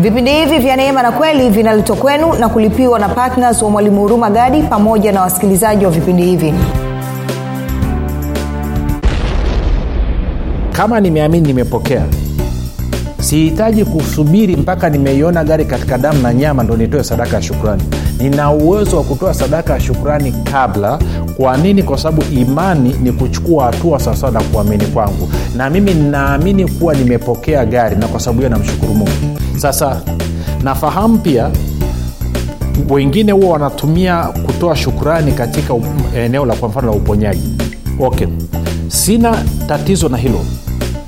vipindi hivi vya neema na kweli vinaletwa kwenu na kulipiwa na ptns wa mwalimu huruma gadi pamoja na wasikilizaji wa vipindi hivi. Kama nimeamini nimepokea. Sihitaji kusubiri mpaka nimeiona gari katika damu na nyama ndo nitoe sadaka ya shukrani. Nina uwezo wa kutoa sadaka ya shukrani kabla kwa nini? Kwa sababu imani ni kuchukua hatua sawasawa na kuamini kwangu. Na mimi ninaamini kuwa nimepokea gari na kwa sababu hiyo namshukuru mungu. Sasa nafahamu pia wengine huwa wanatumia kutoa shukrani katika eneo la kwa mfano la uponyaji. Okay. Sina tatizo na hilo.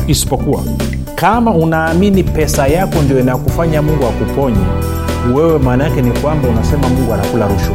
Isipokuwa kama unaamini pesa yako ndio inakufanya mungu akuponye wewe maana yake ni kwamba unasema mungu anakula rushwa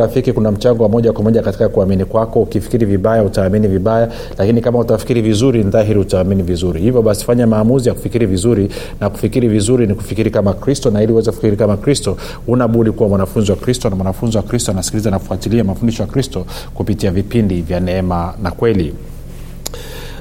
rafiki kuna mchango wa moja kwa moja katika kuamini kwako. Ukifikiri vibaya utaamini vibaya lakini kama utafikiri vizuri ni dhahiri utaamini vizuri. Hivyo basi fanya maamuzi ya kufikiri vizuri na kufikiri vizuri ni kufikiri kama kristo na ili uweze kufikiri kama kristo unabudi kuwa mwanafunzi wa kristo na mwanafunzi wa kristo anasikiliza na kufuatilia mafundisho ya kristo kupitia vipindi vya neema na kweli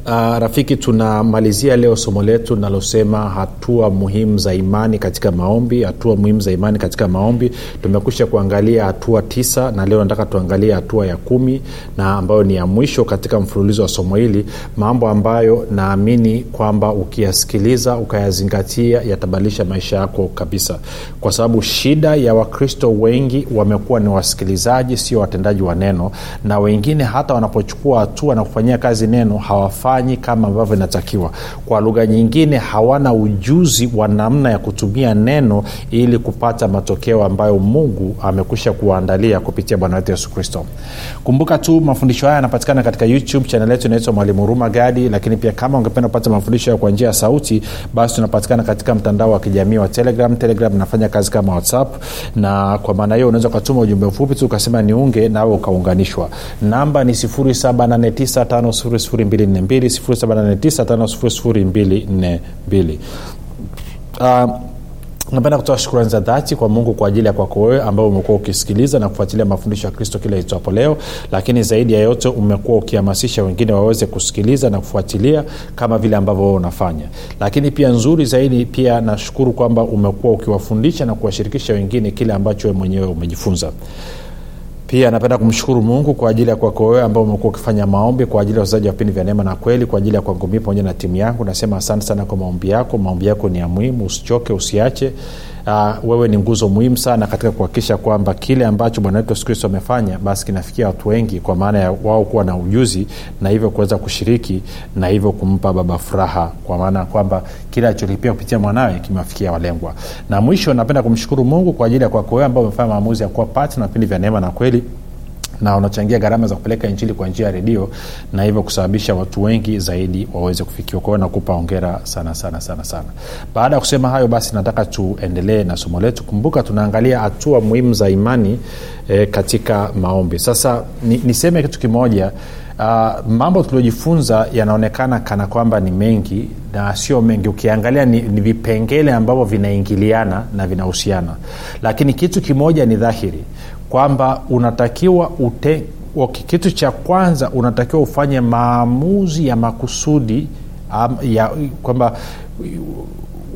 Uh, rafiki tunamalizia leo somo letu linalosema hatua muhimu za imani katika maombi. Hatua muhimu za imani katika maombi. Tumekwisha kuangalia hatua tisa na leo nataka tuangalie hatua ya kumi na ambayo ni ya mwisho katika mfululizo wa somo hili. Mambo ambayo naamini kwamba ukiyasikiliza ukayazingatia yatabadilisha maisha yako kabisa. Kwa sababu shida ya wakristo wengi wamekuwa ni wasikilizaji sio watendaji wa neno. Na wengine hata wanapochukua hatua na kufanyia kazi neno hawafanyi kama ambavyo inatakiwa. Kwa lugha nyingine hawana ujuzi wa namna ya kutumia neno ili kupata matokeo ambayo mungu amekwisha kuwaandalia kupitia bwana wetu yesu kristo. Kumbuka tu mafundisho haya yanapatikana katika youtube chanel yetu inaitwa mwalimu huruma gadi lakini pia kama ungependa kupata mafundisho hayo kwa njia ya sauti basi tunapatikana katika mtandao wa kijamii wa telegram. Telegram inafanya kazi kama whatsapp na kwa maana hiyo unaweza ukatuma ujumbe mfupi tu ukasema niunge nawe ukaunganishwa. Namba ni 789 2 uh, napenda kutoa shukrani za dhati kwa mungu kwa ajili ya kwako wewe ambao umekuwa ukisikiliza na kufuatilia mafundisho ya kristo kila itwapo leo. Lakini zaidi ya yote umekuwa ukihamasisha wengine waweze kusikiliza na kufuatilia kama vile ambavyo wewe unafanya. Lakini pia nzuri zaidi pia nashukuru kwamba umekuwa ukiwafundisha na kuwashirikisha wengine kile ambacho wewe mwenyewe umejifunza pia napenda kumshukuru mungu kwa ajili ya kwako wewe ambao umekuwa ukifanya maombi kwa ajili ya wachezaji wa vipindi vya neema na kweli kwa ajili ya kwangu pamoja na timu yangu. Nasema asante sana kwa maombi yako. Maombi yako ni ya muhimu. Usichoke usiache uh, wewe ni nguzo muhimu sana katika kuhakikisha kwamba kile ambacho bwana wetu yesu amefanya basi kinafikia watu wengi kwa maana ya wao kuwa na ujuzi na hivyo kuweza kushiriki na hivyo kumpa baba furaha kwa maana ya kwamba kile alicholipia kupitia mwanawe kimewafikia walengwa. Na mwisho napenda kumshukuru mungu kwa ajili ya kwako wewe ambao umefanya maamuzi ya kuwa pati na vipindi vya neema na kweli na unachangia gharama za kupeleka injili kwa njia ya redio na hivyo kusababisha watu wengi zaidi waweze kufikiwa. Kwao nakupa ongera sana sana sana sana. Baada ya kusema hayo basi nataka tuendelee na somo letu. Kumbuka tunaangalia hatua muhimu za imani e, katika maombi. Sasa ni, niseme kitu kimoja Uh, mambo tuliojifunza yanaonekana kana kwamba ni mengi na sio mengi. Ukiangalia ni, ni vipengele ambavyo vinaingiliana na vinahusiana. Lakini kitu kimoja ni dhahiri kwamba unatakiwa ute, okay, kitu cha kwanza unatakiwa ufanye maamuzi ya makusudi um, ya kwamba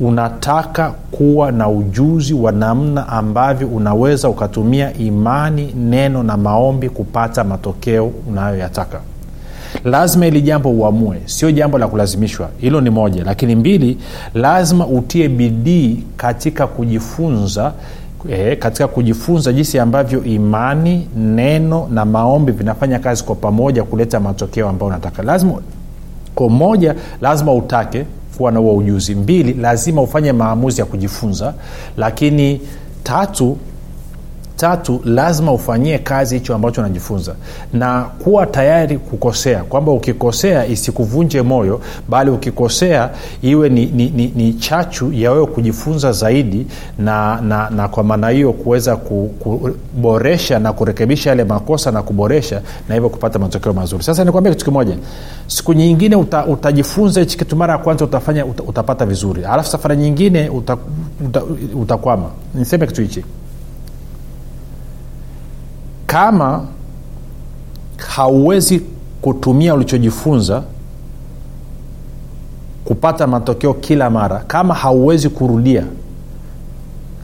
unataka kuwa na ujuzi wa namna ambavyo unaweza ukatumia imani neno na maombi kupata matokeo unayoyataka. Lazima ili jambo uamue sio jambo la kulazimishwa. Hilo ni moja. Lakini mbili lazima utie bidii katika kujifunza e, katika kujifunza jinsi ambavyo imani neno na maombi vinafanya kazi kwa pamoja kuleta matokeo ambayo unataka. Lazima kwa moja lazima utake kuwa na huo ujuzi. Mbili lazima ufanye maamuzi ya kujifunza. Lakini tatu tatu lazima ufanyie kazi hicho ambacho unajifunza. Na kuwa tayari kukosea kwamba ukikosea isikuvunje moyo bali ukikosea iwe ni, ni, ni, ni chachu ya wewe kujifunza zaidi na, na, na kwa maana hiyo kuweza kuboresha na kurekebisha yale makosa na kuboresha na hivyo kupata matokeo mazuri. Sasa nikwambia kitu kimoja. Siku nyingine uta, utajifunza hichi kitu mara ya kwanza utafanya uta, utapata vizuri. Alafu safari nyingine uta, uta, utakwama. Niseme kitu hichi kama hauwezi kutumia ulichojifunza kupata matokeo kila mara kama hauwezi kurudia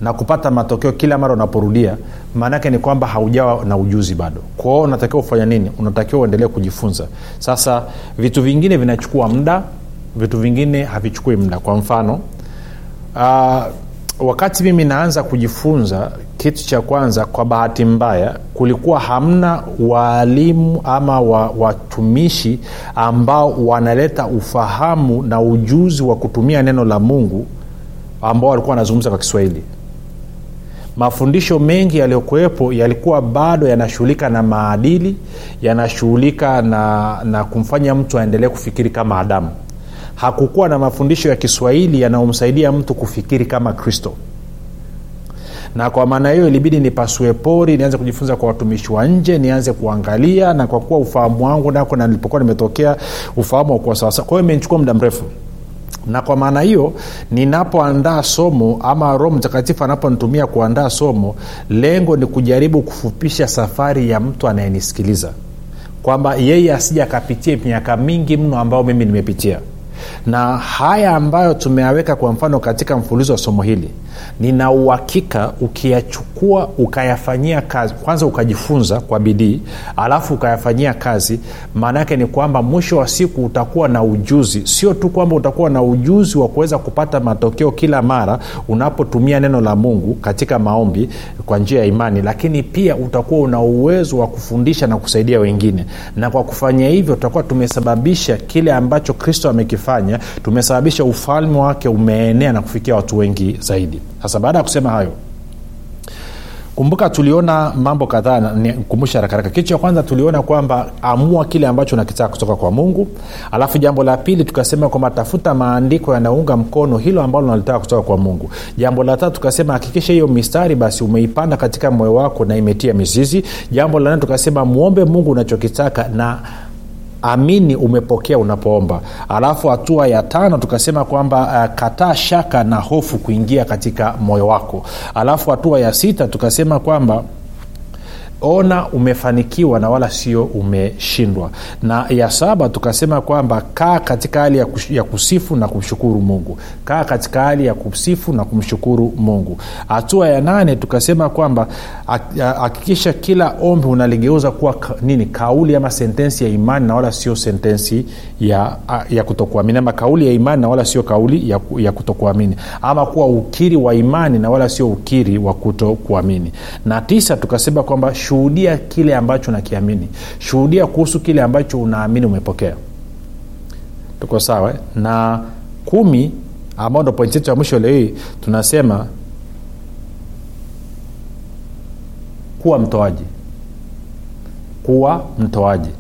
na kupata matokeo kila mara unaporudia maanaake ni kwamba haujawa na ujuzi bado. Kwao unatakiwa ufanya nini? Unatakiwa uendelee kujifunza. Sasa vitu vingine vinachukua muda vitu vingine havichukui muda. Kwa mfano uh, wakati mimi naanza kujifunza kitu cha kwanza kwa bahati mbaya kulikuwa hamna waalimu ama watumishi ambao wanaleta ufahamu na ujuzi wa kutumia neno la mungu ambao walikuwa wanazungumza kwa kiswahili. Mafundisho mengi yaliyokuwepo yalikuwa bado yanashughulika na maadili yanashughulika na, na kumfanya mtu aendelee kufikiri kama adamu hakukuwa na mafundisho ya kiswahili yanayomsaidia mtu kufikiri kama kristo. Na kwa maana hiyo ilibidi nipasue pori nianze kujifunza kwa watumishi wa nje nianze kuangalia na kwa kuwa ufahamu wangu nako na nilipokuwa nimetokea ufahamu wakuwa sawasawa kwa hiyo imenichukua muda mrefu. Na kwa maana hiyo ninapoandaa somo ama roho mtakatifu anaponitumia kuandaa somo lengo ni kujaribu kufupisha safari ya mtu anayenisikiliza. Kwamba yeye asija akapitia miaka mingi mno ambayo mimi nimepitia na haya ambayo tumeyaweka kwa mfano katika mfululizo wa somo hili nina uhakika ukiyachukua ukayafanyia kazi kwanza ukajifunza kwa bidii alafu ukayafanyia kazi maana ni kwamba mwisho wa siku utakuwa na ujuzi. Sio tu kwamba utakuwa na ujuzi wa kuweza kupata matokeo kila mara unapotumia neno la mungu katika maombi kwa njia ya imani lakini pia utakuwa una uwezo wa kufundisha na kusaidia wengine. Na kwa kufanya hivyo tutakuwa tumesababisha kile ambacho kristo amekifanya tumesababisha ufalme wake umeenea na kufikia watu wengi zaidi. Sasa baada ya kusema hayo kumbuka tuliona mambo kadhaa nikumbusha harakaraka kitu cha kwanza tuliona kwamba amua kile ambacho unakitaka kutoka kwa mungu. Alafu jambo la pili tukasema kwamba tafuta maandiko yanaunga mkono hilo ambalo unalitaka kutoka kwa mungu. Jambo la tatu tukasema hakikisha hiyo mistari basi umeipanda katika moyo wako na imetia mizizi. Jambo la nne tukasema mwombe mungu unachokitaka na amini umepokea unapoomba. Alafu hatua ya tano tukasema kwamba uh, kataa shaka na hofu kuingia katika moyo wako. Alafu hatua ya sita tukasema kwamba ona umefanikiwa na wala sio umeshindwa. Na ya saba tukasema kwamba kaa katika hali ya, kusifu na kumshukuru mungu. Kaa katika hali ya kusifu na kumshukuru mungu. Hatua ya nane tukasema kwamba hakikisha kila ombi unaligeuza kuwa nini kauli ama sentensi ya imani na wala sio sentensi ya, ya kutokuamini. Ama kauli ya imani na wala sio kauli ya, ya kutokuamini. Ama kuwa ukiri wa imani na wala sio ukiri wa kutokuamini. Na tisa tukasema kwamba shuhudia kile ambacho unakiamini. Shuhudia kuhusu kile ambacho unaamini umepokea. Tuko sawa eh? na kumi ambao ndo pointi yetu ya mwisho leo hii tunasema kuwa mtoaji. Kuwa mtoaji.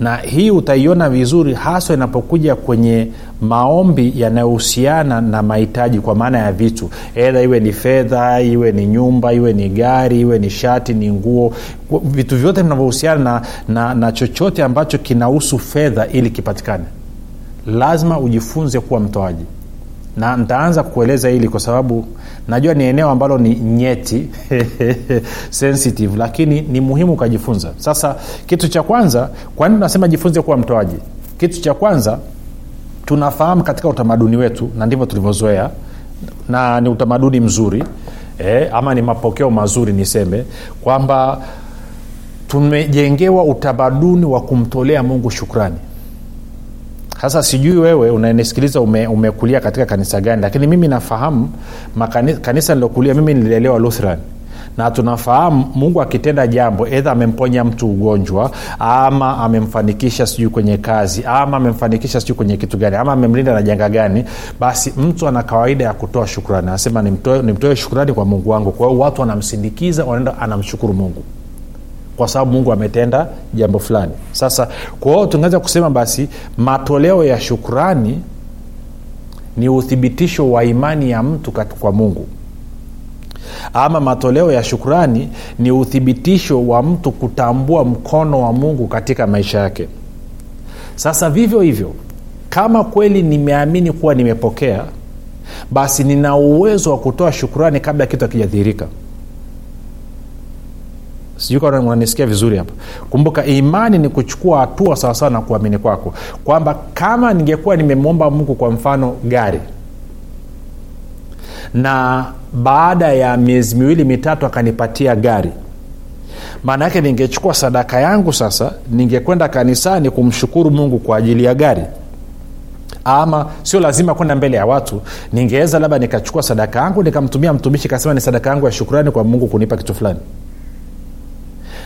Na hii utaiona vizuri haswa inapokuja kwenye maombi yanayohusiana na mahitaji kwa maana ya vitu. Edha iwe ni fedha iwe ni nyumba iwe ni gari iwe ni shati ni nguo. Vitu vyote vinavyohusiana na, na, na chochote ambacho kinahusu fedha ili kipatikane. Lazima ujifunze kuwa mtoaji. Na ntaanza kueleza hili kwa sababu najua ni eneo ambalo ni nyeti sensitive lakini ni muhimu ukajifunza sasa kitu cha kwanza kwa nini tunasema jifunze kuwa mtoaji? Kitu cha kwanza tunafahamu katika utamaduni wetu na ndivyo tulivyozoea na ni utamaduni mzuri eh, ama ni mapokeo mazuri niseme kwamba tumejengewa utamaduni wa kumtolea mungu shukrani. Sasa sijui wewe unanisikiliza ume, umekulia katika kanisa gani lakini mimi nafahamu makani, kanisa nilokulia mimi nililelewa lutheran na tunafahamu mungu akitenda jambo edha amemponya mtu ugonjwa ama amemfanikisha sijui kwenye kazi ama amemfanikisha sijui kwenye kitu gani ama amemlinda na janga gani basi mtu ana kawaida ya kutoa shukrani. Anasema nimtoe, nimtoe shukrani kwa mungu wangu. Kwa hiyo watu wanamsindikiza wanaenda anamshukuru mungu. Kwa sababu mungu ametenda jambo fulani. Sasa kwa hiyo tungeweza kusema basi matoleo ya shukrani ni uthibitisho wa imani ya mtu kwa mungu ama matoleo ya shukrani ni uthibitisho wa mtu kutambua mkono wa mungu katika maisha yake. Sasa vivyo hivyo kama kweli nimeamini kuwa nimepokea basi nina uwezo wa kutoa shukrani kabla kitu akijadhihirika kama vizuri hapa. Kumbuka imani ni kuchukua hatua sawasawa na kuamini kwako. Kwamba kama ningekuwa nimemwomba mungu kwa mfano gari na baada ya miezi miwili mitatu akanipatia gari. Maana yake ningechukua sadaka yangu sasa ningekwenda kanisani kumshukuru mungu kwa ajili ya gari. Ama sio lazima kwenda mbele ya watu ningeweza labda nikachukua sadaka yangu nikamtumia mtumishi kasema ni sadaka yangu ya shukrani kwa mungu kunipa kitu fulani.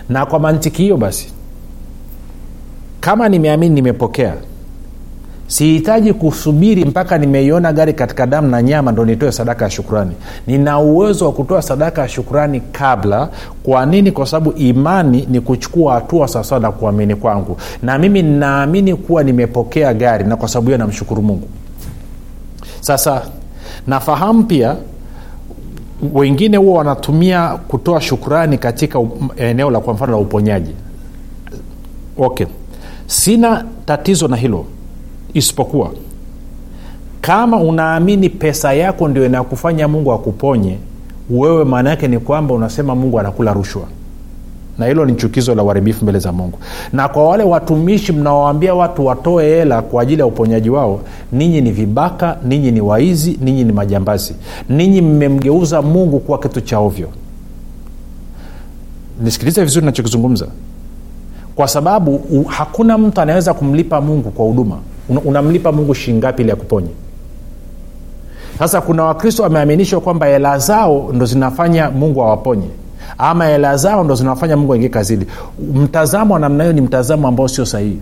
Na kwa mantiki hiyo basi kama nimeamini nimepokea sihitaji kusubiri mpaka nimeiona gari katika damu na nyama ndo nitoe sadaka ya shukrani. Nina uwezo wa kutoa sadaka ya shukrani kabla. Kwa nini? Kwa sababu imani ni kuchukua hatua sawasawa na kuamini kwangu. Na mimi ninaamini kuwa nimepokea gari na kwa sababu hiyo namshukuru mungu. Sasa nafahamu pia wengine huwa wanatumia kutoa shukrani katika eneo la kwa mfano la uponyaji. Okay. Sina tatizo na hilo isipokuwa kama unaamini pesa yako ndio inakufanya mungu akuponye wewe maana yake ni kwamba unasema mungu anakula rushwa. Na hilo ni chukizo la uharibifu mbele za mungu. Na kwa wale watumishi mnaowaambia watu watoe hela kwa ajili ya uponyaji wao ninyi ni vibaka ninyi ni waizi ninyi ni majambazi. Ninyi mmemgeuza mungu kuwa kitu cha ovyo. Nisikilize vizuri nachokizungumza kwa sababu hakuna mtu anaweza kumlipa mungu kwa huduma unamlipa mungu shingapi ili akuponye? Sasa kuna wakristo wameaminishwa kwamba hela zao ndo zinafanya mungu awaponye. Ama hela zao ndo zinafanya mungu aingie kazini. Mtazamo wa namna hiyo ni mtazamo ambao sio sahihi.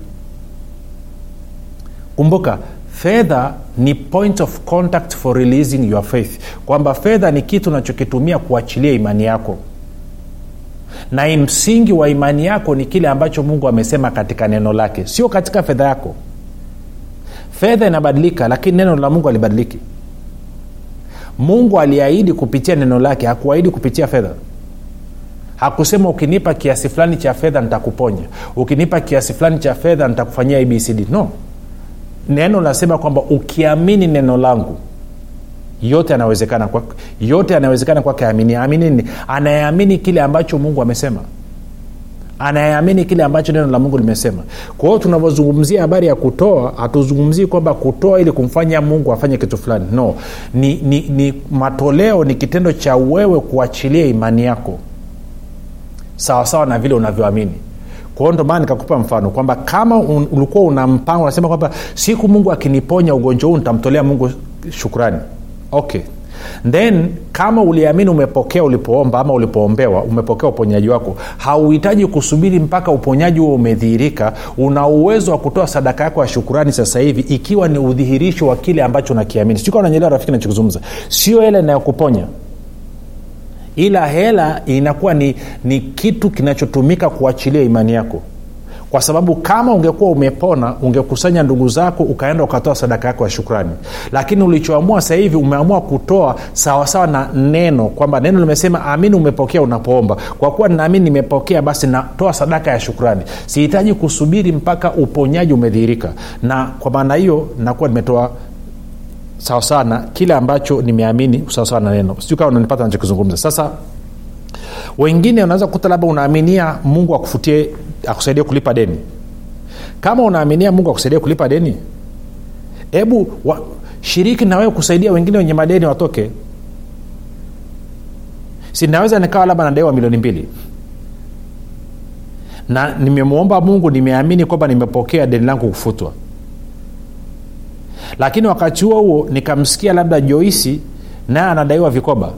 Kumbuka fedha ni point of contact for releasing your faith. Kwamba fedha ni kitu unachokitumia kuachilia imani yako. Na msingi wa imani yako ni kile ambacho mungu amesema katika neno lake. Sio katika fedha yako fedha inabadilika lakini neno la mungu alibadiliki mungu aliahidi kupitia neno lake hakuahidi kupitia fedha. Hakusema ukinipa kiasi fulani cha fedha nitakuponya ukinipa kiasi fulani cha fedha nitakufanyia abcd no. Neno nasema kwamba ukiamini neno langu yote anawezekana kwa, yote anawezekana kwake amini amini nini? Anayeamini kile ambacho mungu amesema anayeamini kile ambacho neno la mungu limesema. Kwa hiyo tunavyozungumzia habari ya kutoa hatuzungumzii kwamba kutoa ili kumfanya mungu afanye kitu fulani. No. Ni, ni, ni matoleo ni kitendo cha wewe kuachilia imani yako. Sawasawa na vile unavyoamini. Kwao ndo maana nikakupa mfano kwamba kama ulikuwa una mpango unasema kwamba siku mungu akiniponya ugonjwa huu nitamtolea mungu shukrani. Okay then kama uliamini umepokea ulipoomba ama ulipoombewa umepokea uponyaji wako hauhitaji kusubiri mpaka uponyaji huo umedhihirika. Una uwezo wa kutoa sadaka yako ya shukurani sasa hivi ikiwa ni udhihirisho wa kile ambacho unakiamini. Sikuwa nanyelewa rafiki nachokizungumza sio hela inayokuponya ila hela inakuwa ni, ni kitu kinachotumika kuachilia imani yako kwa sababu kama ungekuwa umepona ungekusanya ndugu zako ukaenda ukatoa sadaka yako ya shukrani. Lakini ulichoamua sasa hivi umeamua kutoa sawasawa na neno kwamba neno limesema amini umepokea unapoomba. Kwa kuwa ninaamini nimepokea basi natoa sadaka ya shukrani. Sihitaji kusubiri mpaka uponyaji umedhihirika. Na kwa maana hiyo nakuwa nimetoa sawasawa na kile ambacho nimeamini sawasawa na neno. Sijui kama unanipata nachokizungumza sasa wengine unaweza kukuta labda unaaminia mungu akufutie akusaidie kulipa deni? Kama unaaminia mungu akusaidie kulipa deni hebu shiriki na wewe kusaidia wengine wenye madeni watoke. Sinaweza nikawa labda nadaiwa milioni mbili? Na nimemwomba mungu nimeamini kwamba nimepokea deni langu kufutwa. Lakini wakati huo huo nikamsikia labda joisi naye anadaiwa vikoba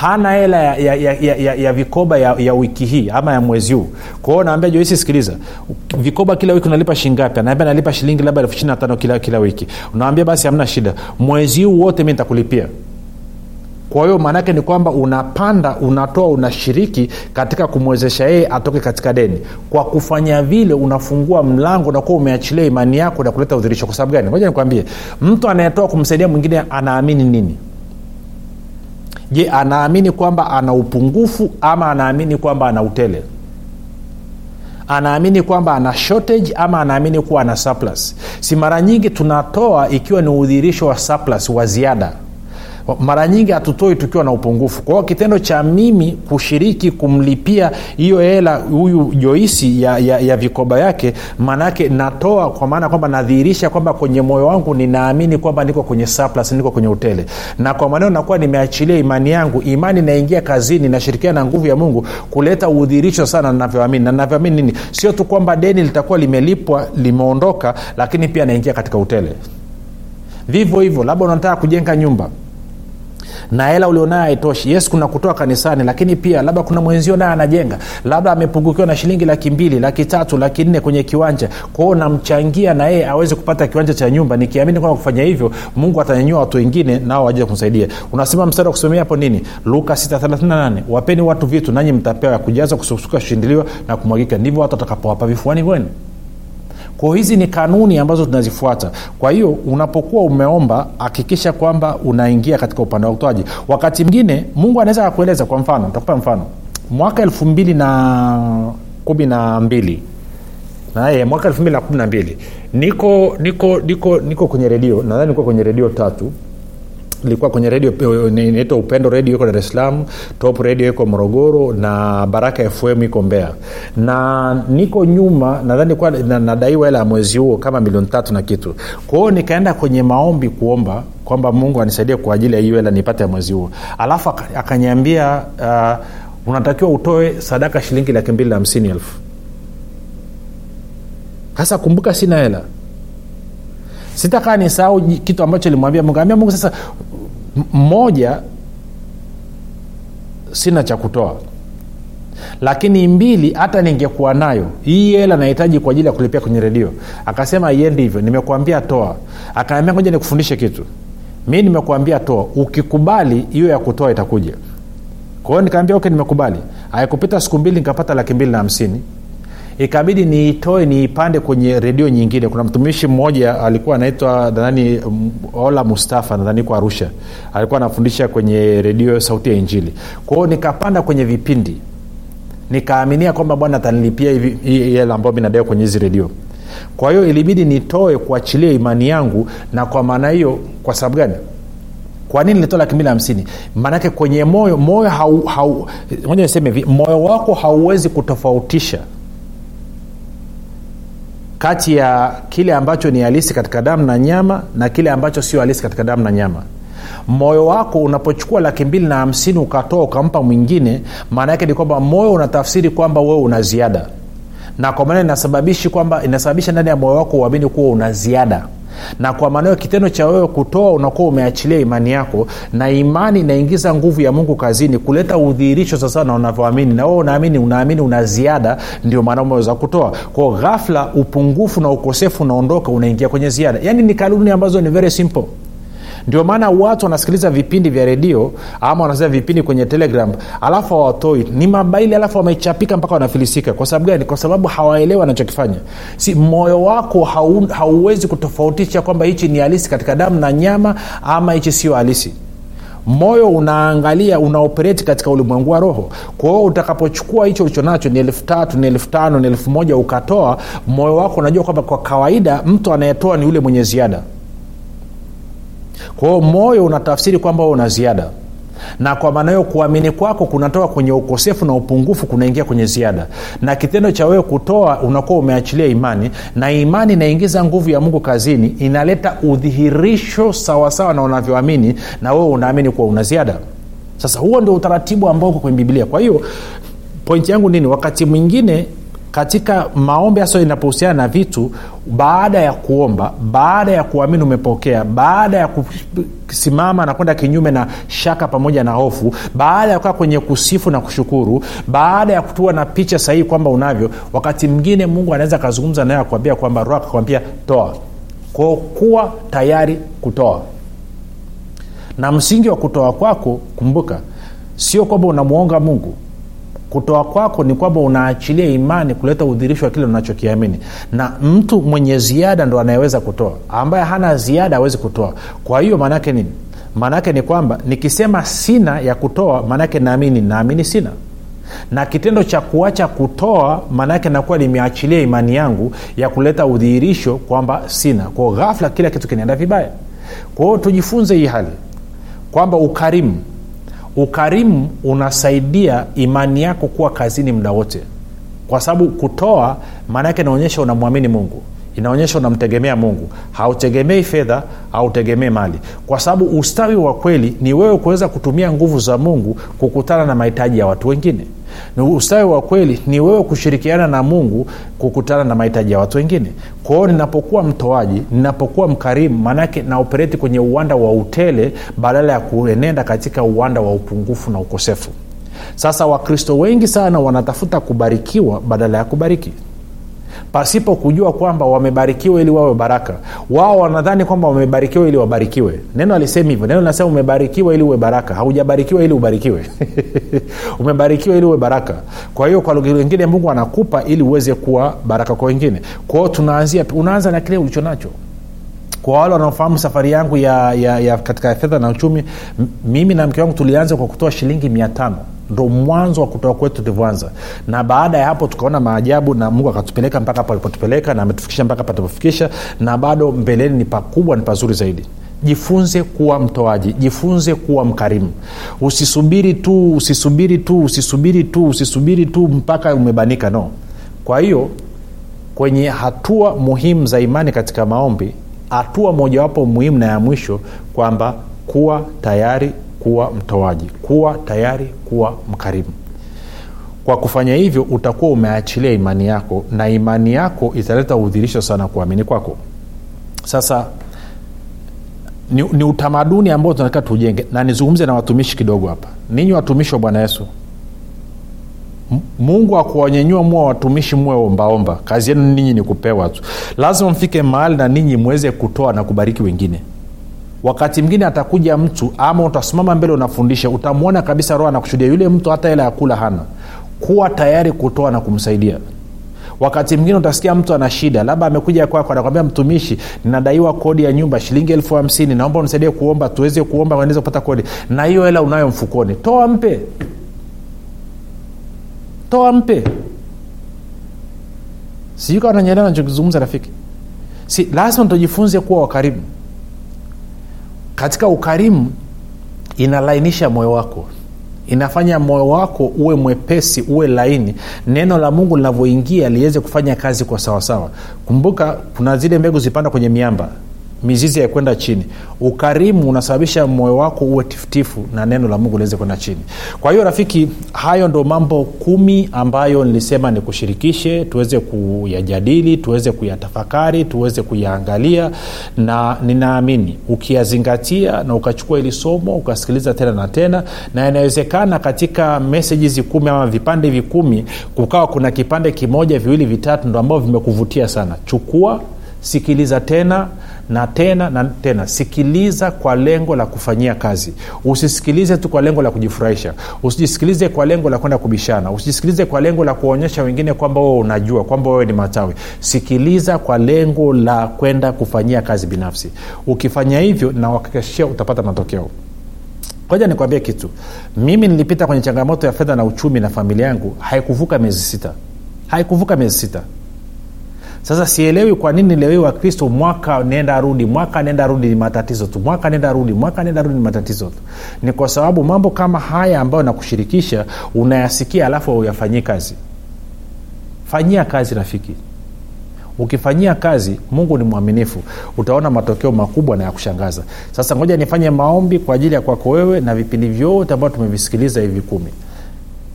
hana hela ya, ya, ya, ya, ya, vikoba ya, ya wiki hii ama ya mwezi huu. Kwao naambia joisi sikiliza. Vikoba kila wiki unalipa shingapi anaambia nalipa shilingi labda elfu ishiri na tano kila, kila wiki. Unawambia basi hamna shida. Mwezi huu wote mi nitakulipia. Kwa hiyo maanaake ni kwamba unapanda unatoa unashiriki katika kumwezesha yeye atoke katika deni. Kwa kufanya vile unafungua mlango unakuwa umeachilia imani yako na kuleta udhirisho. Kwa sababu gani? Moja nikwambie. Mtu anayetoa kumsaidia mwingine anaamini nini je anaamini kwamba ana upungufu ama anaamini kwamba ana utele? Anaamini kwamba ana shortage ama anaamini kuwa ana surplus? Si mara nyingi tunatoa ikiwa ni udhirisho wa surplus wa ziada mara nyingi hatutoi tukiwa na upungufu. Kwa hiyo kitendo cha mimi kushiriki kumlipia hiyo hela huyu joisi ya, ya, ya vikoba yake maanaake natoa kwa maana kwamba nadhihirisha kwamba kwenye moyo wangu ninaamini kwamba niko kwenye surplus niko kwenye utele. Na kwa maneno nakuwa nimeachilia imani yangu. Imani inaingia kazini nashirikiana na nguvu ya mungu kuleta udhirisho sana navyoamini na navyoamini nini? Sio tu kwamba deni litakuwa limelipwa limeondoka lakini pia naingia katika utele. Vivyo hivyo labda unataka kujenga nyumba na hela ulionayo haitoshi. Yes kuna kutoa kanisani lakini pia labda kuna mwenzio naye anajenga. Labda amepungukiwa na shilingi laki mbili laki kwenye kiwanja. Kwao namchangia na yeye aweze kupata kiwanja cha nyumba. Nikiamini kwamba kufanya hivyo mungu atanyanyua watu wengine nao waje kumsaidia. Unasema mstari wa kusomea hapo nini? Luka 638 wapeni watu vitu nanyi mtapewa ya kujaza kusukusuka kushindiliwa na kumwagika. Ndivyo watu watakapowapa vifuani kwenu kwao hizi ni kanuni ambazo tunazifuata. Kwa hiyo unapokuwa umeomba hakikisha kwamba unaingia katika upande wa utoaji. Wakati mwingine mungu anaweza akakueleza kwa mfano takupa mfano. Mwaka elfu mbili na kumi na mbili. Naye mwaka elfu mbili na kumi na mbili. Niko niko niko niko kwenye redio nadhani niko kwenye redio tatu ilikuwa kwenye redio inaitwa upendo redio iko dar es salaam top redio iko morogoro na baraka fm iko mbea na niko nyuma nadhani kuwa nadaiwa hela ya mwezi huo kama milioni tatu na kitu. Kwahio nikaenda kwenye maombi kuomba kwamba mungu anisaidie kwa ajili ya hiyo hela nipate ya mwezi huo. Alafu akanyambia uh, unatakiwa utoe sadaka shilingi laki mbili na hamsini elfu. Sasa kumbuka sina hela sitakaa nisahau kitu ambacho limwambia mungu. Ambia mungu sasa moja sina cha kutoa. Lakini mbili hata ningekuwa nayo hii hela nahitaji kwa ajili ya kulipia kwenye redio. Akasema iendi hivyo nimekuambia toa. Akaniambia ngoja nikufundishe kitu. Mi nimekuambia toa. Ukikubali hiyo ya kutoa itakuja. Kwa hiyo nikaambia okay nimekubali. Aikupita siku mbili nikapata laki mbili na hamsini ikabidi niitoe niipande kwenye redio nyingine. Kuna mtumishi mmoja alikuwa anaitwa nadhani ola mustafa nadhani kwa arusha. Alikuwa anafundisha kwenye redio sauti ya injili. Kwao nikapanda kwenye vipindi. Nikaaminia kwamba bwana atanilipia hela ambayo minadaiwa kwenye hizi redio. Kwa hiyo ilibidi nitoe kuachilia imani yangu na kwa maana hiyo kwa sababu gani? Kwa nini nilitoa laki hamsini? Maanake kwenye moyo moyo hau, hau, niseme hivi moyo wako hauwezi kutofautisha kati ya kile ambacho ni halisi katika damu na nyama na kile ambacho sio halisi katika damu na nyama. Moyo wako unapochukua laki mbili na hamsini ukatoa ukampa mwingine maana yake ni kwamba moyo unatafsiri kwamba wewe una ziada. Na kwa maana inasababishi kwamba inasababisha ndani ya moyo wako uamini kuwa una ziada na kwa maana kitendo cha wewe kutoa unakuwa umeachilia imani yako na imani inaingiza nguvu ya mungu kazini kuleta udhihirisho sasa na unavyoamini. Na wewe unaamini unaamini una ziada ndio maana umeweza kutoa. Kwao ghafla upungufu na ukosefu unaondoka unaingia kwenye ziada. Yaani ni kanuni ambazo ni very simple ndio maana watu wanasikiliza vipindi vya redio ama wanasikiliza vipindi kwenye telegram alafu hawatoi. Ni mabaili alafu wamechapika mpaka wanafilisika. Kwa sababu gani? Kwa sababu hawaelewi wanachokifanya. Si moyo wako hau, hauwezi kutofautisha kwamba hichi ni halisi katika damu na nyama ama hichi sio halisi. Moyo unaangalia unaopereti katika ulimwengu wa roho. Kwa utakapochukua hicho ulichonacho ni elfu tatu ni elfu tano ni elfu moja ukatoa moyo wako unajua kwamba kwa kawaida mtu anayetoa ni yule mwenye ziada kwa hiyo moyo unatafsiri kwamba una ziada. Na kwa maana hiyo kuamini kwako kunatoka kwenye ukosefu na upungufu kunaingia kwenye ziada. Na kitendo cha wewe kutoa unakuwa umeachilia imani na imani inaingiza nguvu ya mungu kazini inaleta udhihirisho sawasawa na unavyoamini na wewe unaamini kuwa una ziada. Sasa huo ndio utaratibu ambao uko kwenye biblia. Kwa hiyo pointi yangu nini? Wakati mwingine katika maombi hasa inapohusiana na vitu baada ya kuomba baada ya kuamini umepokea baada ya kusimama na kwenda kinyume na shaka pamoja na hofu baada ya kukaa kwenye kusifu na kushukuru baada ya kutua na picha sahihi kwamba unavyo wakati mwingine mungu anaweza akazungumza naye akuambia kwamba roho akakwambia toa. Kwao kuwa tayari kutoa. Na msingi wa kutoa kwako kumbuka sio kwamba unamwonga mungu kutoa kwako ni kwamba unaachilia imani kuleta udhirisho wa kile unachokiamini. Na mtu mwenye ziada ndo anayeweza kutoa. Ambaye hana ziada awezi kutoa. Kwa hiyo maanaake nini? Maanaake ni kwamba nikisema sina ya kutoa maanaake naamini naamini sina. Na kitendo cha kuacha kutoa maanaake nakuwa nimeachilia imani yangu ya kuleta udhihirisho kwamba sina. Kwao ghafla kila kitu kinaenda vibaya. Kwa hiyo tujifunze hii hali. Kwamba ukarimu ukarimu unasaidia imani yako kuwa kazini muda wote. Kwa sababu kutoa maana yake inaonyesha unamwamini mungu. Inaonyesha unamtegemea mungu. Hautegemei fedha hautegemei mali. Kwa sababu ustawi wa kweli ni wewe kuweza kutumia nguvu za mungu kukutana na mahitaji ya watu wengine ni ustawi wa kweli ni wewe kushirikiana na mungu kukutana na mahitaji ya watu wengine. Kwa ninapokuwa mtoaji ninapokuwa mkarimu maanake naopereti kwenye uwanda wa utele badala ya kuenenda katika uwanda wa upungufu na ukosefu. Sasa wakristo wengi sana wanatafuta kubarikiwa badala ya kubariki pasipo kujua kwamba wamebarikiwa ili wawe baraka. Wao wanadhani kwamba wamebarikiwa ili wabarikiwe. Neno alisemi hivyo. Neno linasema umebarikiwa ili uwe baraka. Haujabarikiwa ili ubarikiwe. Umebarikiwa ili uwe baraka. Kwa hiyo kwa lugha nyingine mungu anakupa ili uweze kuwa baraka kwa wengine. Kwao tunaanzia unaanza na kile ulicho nacho kwa wale wanaofahamu safari yangu ya, ya, ya katika fedha na uchumi mimi na mke wangu tulianza kwa kutoa shilingi mia tano. Ndo mwanzo wa kutoa kwetu tulivyoanza. Na baada ya hapo tukaona maajabu na mungu akatupeleka mpaka hapo alipotupeleka na ametufikisha mpaka patupofikisha na bado mbeleni ni pakubwa ni pazuri zaidi. Jifunze kuwa mtoaji jifunze kuwa mkarimu. Usisubiri tu usisubiri tu usisubiri tu usisubiri tu mpaka umebanika no. Kwa hiyo kwenye hatua muhimu za imani katika maombi hatua mojawapo muhimu na ya mwisho kwamba kuwa tayari kuwa mtoaji kuwa tayari kuwa mkarimu. Kwa kufanya hivyo utakuwa umeachilia imani yako na imani yako italeta udhirisho sana kuamini kwako. Sasa ni, ni utamaduni ambao tunataka tujenge na nizungumze na watumishi kidogo hapa. Ninyi watumishi wa bwana yesu mungu akuwanyenyua muwa watumishi muwe ombaomba kazi yenu ninyi ni kupewa tu lazima mfike mahali na ninyi mweze kutoa na kubariki wengine. Wakati mwingine atakuja mtu ama utasimama mbele unafundisha utamwona kabisa roho anakushuhudia. Yule mtu hata hela ya kula hana. Kuwa tayari kutoa na kumsaidia. Wakati mwingine utasikia mtu ana shida labda amekuja kwako anakwambia mtumishi ninadaiwa kodi ya nyumba shilingi elfu hamsini naomba unisaidie kuomba tuweze kuomba wanaweza kupata kodi. Na hiyo hela unayo mfukoni. Toa mpe toa mpe sijui kawa nanyelewa nachokizungumza rafiki si lazima tujifunze kuwa wakarimu katika ukarimu inalainisha moyo wako. Inafanya moyo wako uwe mwepesi uwe laini. Neno la mungu linavyoingia liweze kufanya kazi kwa sawasawa. Kumbuka kuna zile mbegu zipanda kwenye miamba mizizi haikwenda chini. Ukarimu unasababisha moyo wako uwe tifutifu na neno la mungu liweze kwenda chini. Kwa hiyo rafiki hayo ndo mambo kumi ambayo nilisema nikushirikishe tuweze kuyajadili tuweze kuyatafakari tuweze kuyaangalia na ninaamini ukiyazingatia na ukachukua ili somo ukasikiliza tena na tena na inawezekana katika meseji kumi ama vipande hivi kumi kukawa kuna kipande kimoja viwili vitatu ndo ambavyo vimekuvutia sana. Chukua sikiliza tena na tena na tena. Sikiliza kwa lengo la kufanyia kazi. Usisikilize tu kwa lengo la kujifurahisha. Usijisikilize kwa lengo la kwenda kubishana. Usijisikilize kwa lengo la kuonyesha wengine kwamba wewe unajua kwamba wewe ni matawi. Sikiliza kwa lengo la kwenda kufanyia kazi binafsi. Ukifanya hivyo nawakikishia utapata matokeo. Koja nikwambie kitu. Mimi nilipita kwenye changamoto ya fedha na uchumi na familia yangu haikuvuka miezi sita. Haikuvuka miezi sita sasa sielewi kwa nini leo hii wakristo mwaka nenda rudi mwaka nenda rudi ni matatizo tu mwaka nenda rudi mwaka nenda rudi ni matatizo tu. Ni kwa sababu mambo kama haya ambayo nakushirikisha unayasikia alafu uyafanyii kazi. Fanyia kazi rafiki. Ukifanyia kazi mungu ni mwaminifu. Utaona matokeo makubwa na ya kushangaza. Sasa ngoja nifanye maombi kwa ajili ya kwako wewe na vipindi vyote ambavyo tumevisikiliza hivi kumi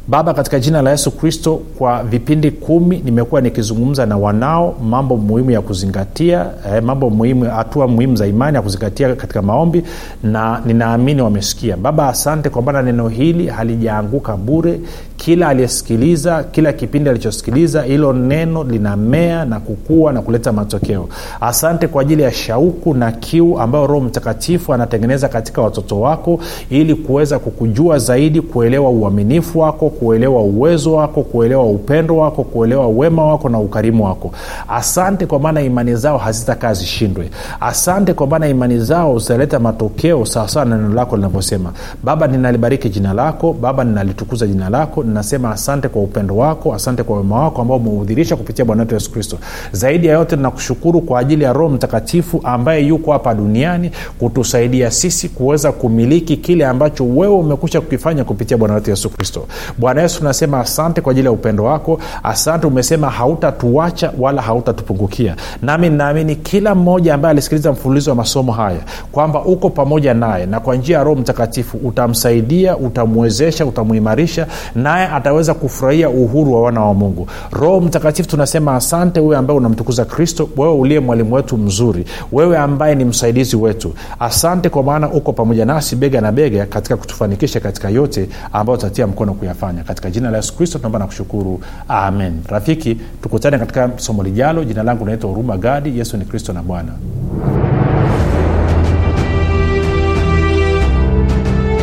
baba katika jina la yesu kristo kwa vipindi kumi nimekuwa nikizungumza na wanao mambo muhimu ya kuzingatia eh, mambo muhimu hatua muhimu za imani ya kuzingatia katika maombi na ninaamini wamesikia. Baba asante kwa maana neno hili halijaanguka bure kila aliyesikiliza kila kipindi alichosikiliza hilo neno linamea na kukua na kuleta matokeo. Asante kwa ajili ya shauku na kiu ambayo roho mtakatifu anatengeneza katika watoto wako ili kuweza kukujua zaidi kuelewa uaminifu wako kuelewa uwezo wako kuelewa upendo wako kuelewa wema wako na ukarimu wako. Asante kwa maana imani zao hazitakaa zishindwe. Asante kwa maana imani zao zitaleta matokeo sawasawa na neno lako linavyosema. Baba ninalibariki jina lako. Baba ninalitukuza jina lako ninasema asante kwa upendo wako asante kwa wema wako ambao umeudhirisha kupitia bwana wetu yesu kristo. Zaidi ya yote ninakushukuru kwa ajili ya roho mtakatifu ambaye yuko hapa duniani kutusaidia sisi kuweza kumiliki kile ambacho wewe umekusha kukifanya kupitia bwana wetu yesu kristo. Bwana yesu tunasema asante kwa ajili ya upendo wako. Asante umesema hautatuacha wala hautatupungukia. Nami ninaamini kila mmoja ambaye alisikiliza mfululizo wa masomo haya kwamba uko pamoja naye na kwa njia ya roho mtakatifu utamsaidia utamwezesha utamuimarisha naye ataweza kufurahia uhuru wa wana wa mungu. Roho mtakatifu tunasema asante wewe ambaye unamtukuza kristo wewe uliye mwalimu wetu mzuri wewe ambaye ni msaidizi wetu. Asante kwa maana uko pamoja nasi bega na bega katika kutufanikisha katika yote ambayo utatia mkono kuyafanya. Katika jina la yesu kristo tunaomba na kushukuru. Amen. Rafiki tukutane katika somo lijalo. Jina langu naitwa huruma gadi. Yesu ni kristo na bwana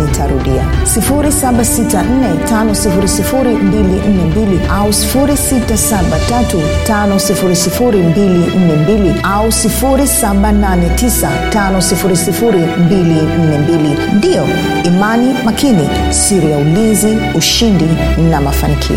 nitarudia. 7645242 au 6735242 au 7895242 ndiyo imani makini siri ya ulinzi ushindi na mafanikio